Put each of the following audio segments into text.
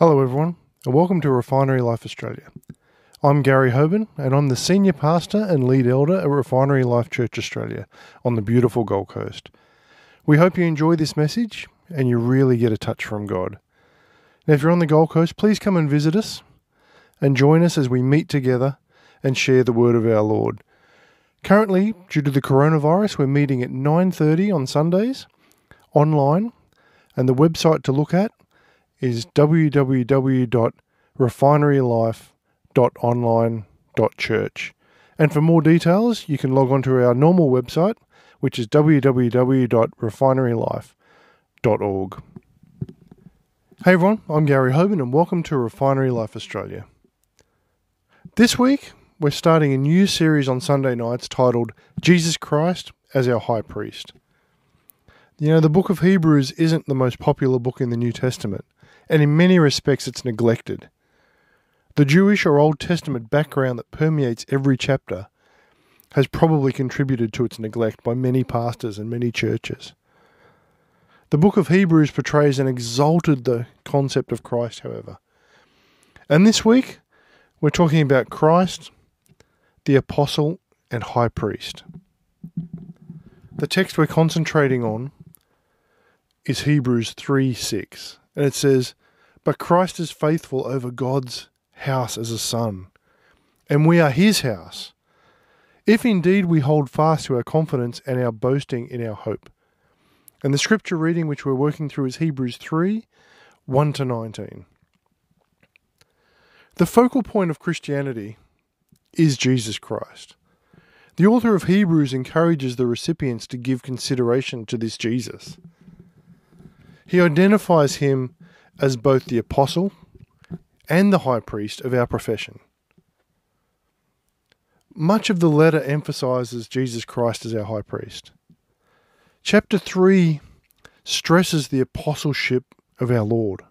Hello, everyone, and welcome to Refinery Life Australia. I'm Gary Hoban, and I'm the senior pastor and lead elder at Refinery Life Church Australia on the beautiful Gold Coast. We hope you enjoy this message and you really get a touch from God. Now, if you're on the Gold Coast, please come and visit us and join us as we meet together and share the word of our Lord. Currently, due to the coronavirus, we're meeting at 9:30 on Sundays online, and the website to look at is www.refinerylife.online.church. And for more details, you can log on to our normal website, which is www.refinerylife.org. Hey everyone, I'm Gary Hoban and welcome to Refinery Life Australia. This week, we're starting a new series on Sunday nights titled Jesus Christ as Our High Priest. You know, the book of Hebrews isn't the most popular book in the New Testament, and in many respects it's neglected. The Jewish or Old Testament background that permeates every chapter has probably contributed to its neglect by many pastors and many churches. The book of Hebrews portrays and exalted the concept of Christ, however. And this week, we're talking about Christ, the apostle, and high priest. The text we're concentrating on is Hebrews 3 6. And it says, But Christ is faithful over God's house as a son, and we are his house. If indeed we hold fast to our confidence and our boasting in our hope. And the scripture reading which we're working through is Hebrews 3 1 to 19. The focal point of Christianity is Jesus Christ. The author of Hebrews encourages the recipients to give consideration to this Jesus. He identifies him as both the apostle and the high priest of our profession. Much of the letter emphasizes Jesus Christ as our high priest. Chapter 3 stresses the apostleship of our Lord.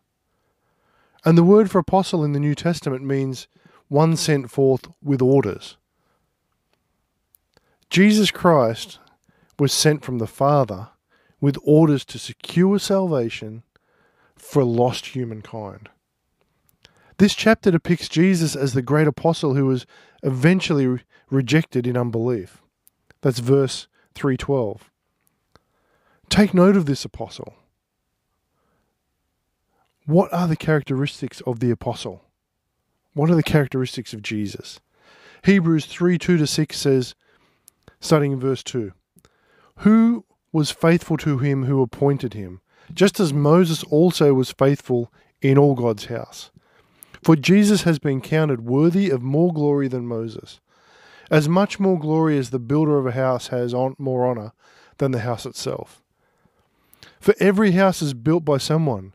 And the word for apostle in the New Testament means one sent forth with orders. Jesus Christ was sent from the Father with orders to secure salvation for lost humankind. This chapter depicts Jesus as the great apostle who was eventually re- rejected in unbelief. That's verse 312. Take note of this apostle. What are the characteristics of the apostle? What are the characteristics of Jesus? Hebrews 3 2 to 6 says, starting in verse 2, Who was faithful to him who appointed him, just as Moses also was faithful in all God's house. For Jesus has been counted worthy of more glory than Moses, as much more glory as the builder of a house has on, more honour than the house itself. For every house is built by someone,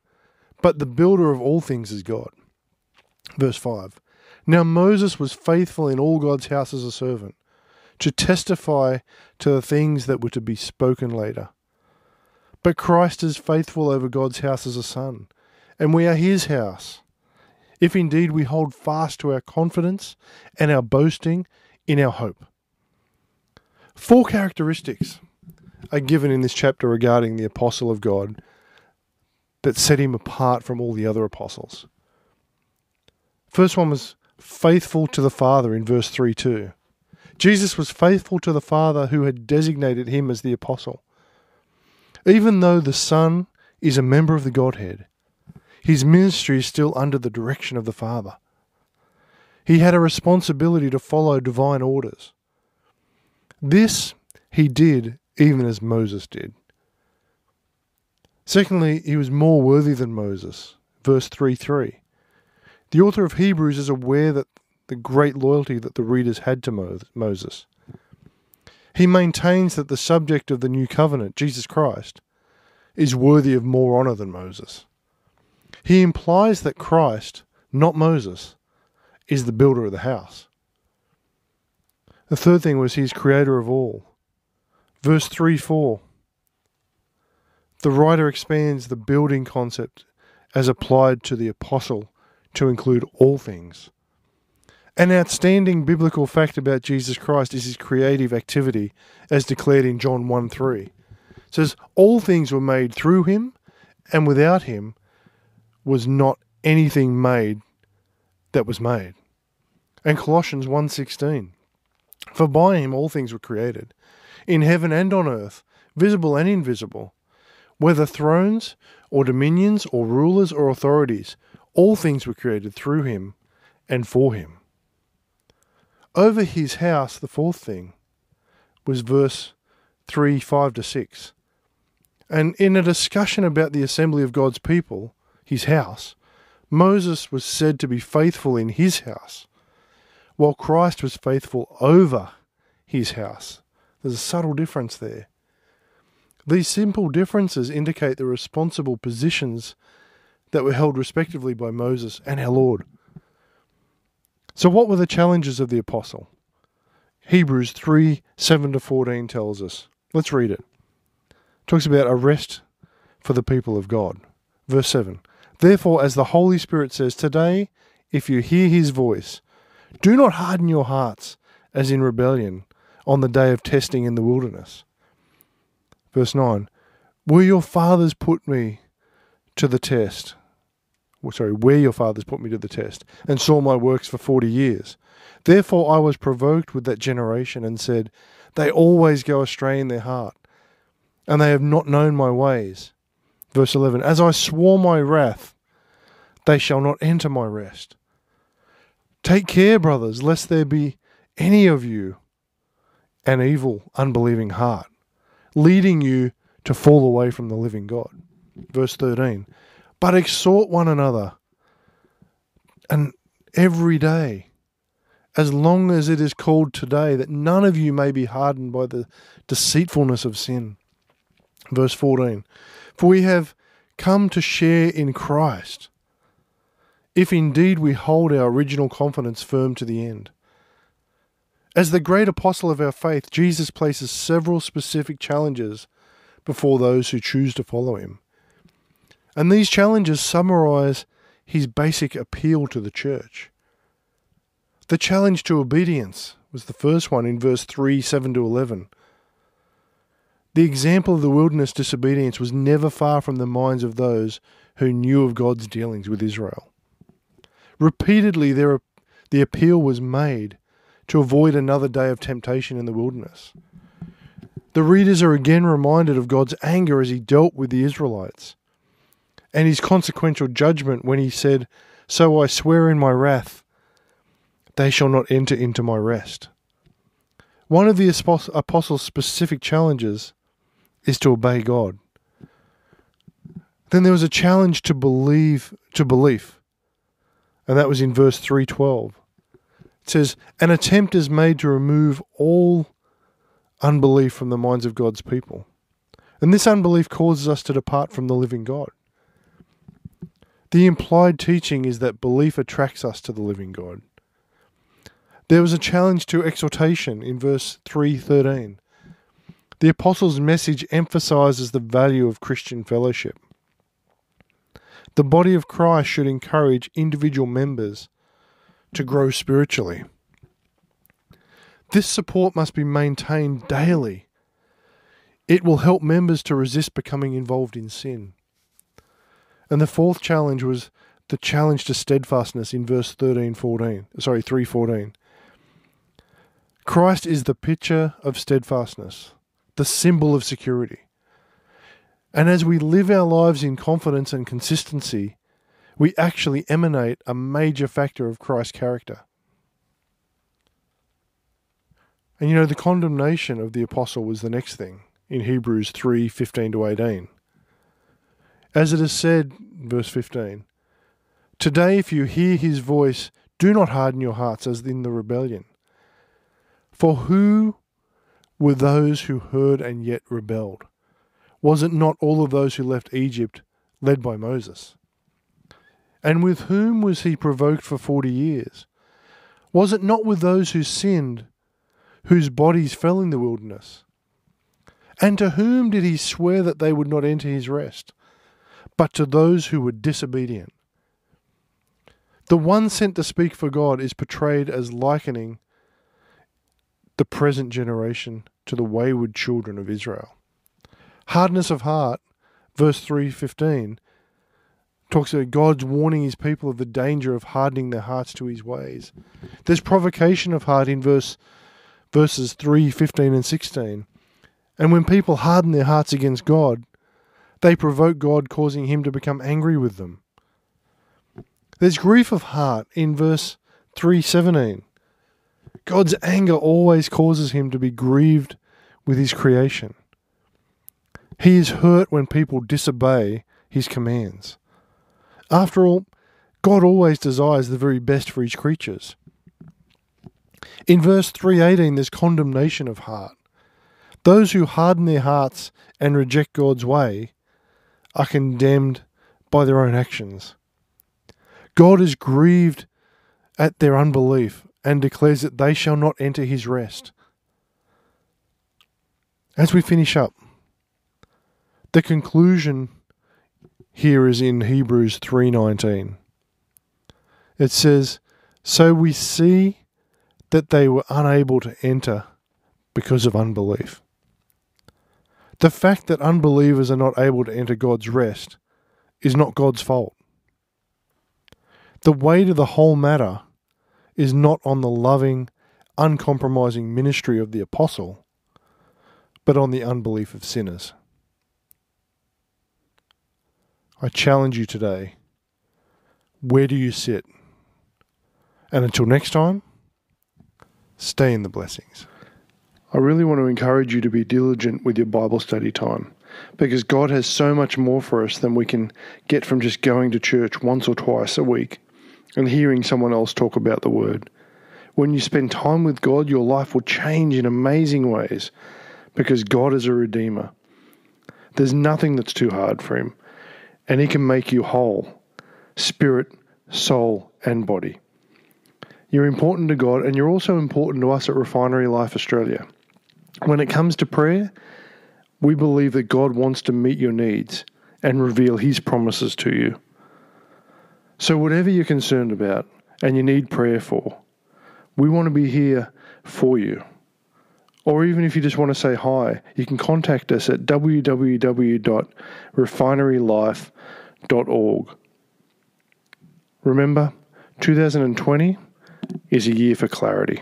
but the builder of all things is God. Verse 5 Now Moses was faithful in all God's house as a servant to testify to the things that were to be spoken later. But Christ is faithful over God's house as a son, and we are his house, if indeed we hold fast to our confidence and our boasting in our hope. Four characteristics are given in this chapter regarding the apostle of God that set him apart from all the other apostles. First one was faithful to the Father in verse 3 2. Jesus was faithful to the Father who had designated him as the apostle. Even though the Son is a member of the Godhead, his ministry is still under the direction of the Father. He had a responsibility to follow divine orders. This he did even as Moses did. Secondly, he was more worthy than Moses. Verse 3 3. The author of Hebrews is aware that the great loyalty that the readers had to Moses. He maintains that the subject of the new covenant, Jesus Christ, is worthy of more honour than Moses. He implies that Christ, not Moses, is the builder of the house. The third thing was he's creator of all. Verse 3 4. The writer expands the building concept as applied to the apostle to include all things. An outstanding biblical fact about Jesus Christ is his creative activity, as declared in John 1 3. It says, All things were made through him, and without him was not anything made that was made. And Colossians 1:16 For by him all things were created in heaven and on earth visible and invisible whether thrones or dominions or rulers or authorities all things were created through him and for him. Over his house the fourth thing was verse 3 5 to 6. And in a discussion about the assembly of God's people, his house, Moses was said to be faithful in his house, while Christ was faithful over his house. There's a subtle difference there. These simple differences indicate the responsible positions that were held respectively by Moses and our Lord. So, what were the challenges of the apostle? Hebrews 3 7 to 14 tells us. Let's read it. it. Talks about a rest for the people of God. Verse 7 Therefore, as the Holy Spirit says, Today, if you hear his voice, do not harden your hearts as in rebellion on the day of testing in the wilderness. Verse 9 Will your fathers put me to the test? Sorry, where your fathers put me to the test, and saw my works for forty years. Therefore I was provoked with that generation, and said, They always go astray in their heart, and they have not known my ways. Verse 11 As I swore my wrath, they shall not enter my rest. Take care, brothers, lest there be any of you an evil, unbelieving heart, leading you to fall away from the living God. Verse 13 But exhort one another, and every day, as long as it is called today, that none of you may be hardened by the deceitfulness of sin. Verse 14 For we have come to share in Christ, if indeed we hold our original confidence firm to the end. As the great apostle of our faith, Jesus places several specific challenges before those who choose to follow him. And these challenges summarize his basic appeal to the church. The challenge to obedience was the first one in verse 3 7 to 11. The example of the wilderness disobedience was never far from the minds of those who knew of God's dealings with Israel. Repeatedly, there, the appeal was made to avoid another day of temptation in the wilderness. The readers are again reminded of God's anger as he dealt with the Israelites and his consequential judgment when he said, So I swear in my wrath, they shall not enter into my rest. One of the apostles' specific challenges is to obey God. Then there was a challenge to believe to belief. And that was in verse 312. It says, An attempt is made to remove all unbelief from the minds of God's people. And this unbelief causes us to depart from the living God. The implied teaching is that belief attracts us to the living God. There was a challenge to exhortation in verse 313. The apostles' message emphasizes the value of Christian fellowship. The body of Christ should encourage individual members to grow spiritually. This support must be maintained daily. It will help members to resist becoming involved in sin. And the fourth challenge was the challenge to steadfastness in verse 13 14 sorry 314 Christ is the picture of steadfastness the symbol of security and as we live our lives in confidence and consistency we actually emanate a major factor of Christ's character. And you know, the condemnation of the apostle was the next thing in Hebrews 3 15 to 18. As it is said, verse 15, Today, if you hear his voice, do not harden your hearts as in the rebellion. For who were those who heard and yet rebelled? Was it not all of those who left Egypt led by Moses? And with whom was he provoked for forty years? Was it not with those who sinned, whose bodies fell in the wilderness? And to whom did he swear that they would not enter his rest? But to those who were disobedient. The one sent to speak for God is portrayed as likening the present generation to the wayward children of Israel. Hardness of heart, verse 315, talks about God's warning his people of the danger of hardening their hearts to his ways. There's provocation of heart in verse verses 3, 15 and 16. And when people harden their hearts against God, they provoke God, causing him to become angry with them. There's grief of heart in verse 317. God's anger always causes him to be grieved with his creation. He is hurt when people disobey his commands. After all, God always desires the very best for his creatures. In verse 318 there's condemnation of heart. Those who harden their hearts and reject God's way are condemned by their own actions. God is grieved at their unbelief and declares that they shall not enter his rest. As we finish up, the conclusion here is in Hebrews 3:19. It says, "So we see that they were unable to enter because of unbelief." The fact that unbelievers are not able to enter God's rest is not God's fault. The weight of the whole matter is not on the loving, uncompromising ministry of the apostle, but on the unbelief of sinners. I challenge you today where do you sit? And until next time, stay in the blessings. I really want to encourage you to be diligent with your Bible study time because God has so much more for us than we can get from just going to church once or twice a week and hearing someone else talk about the Word. When you spend time with God, your life will change in amazing ways because God is a Redeemer. There's nothing that's too hard for Him and He can make you whole spirit, soul, and body. You're important to God, and you're also important to us at Refinery Life Australia. When it comes to prayer, we believe that God wants to meet your needs and reveal His promises to you. So, whatever you're concerned about and you need prayer for, we want to be here for you. Or even if you just want to say hi, you can contact us at www.refinerylife.org. Remember, 2020 is a year for clarity.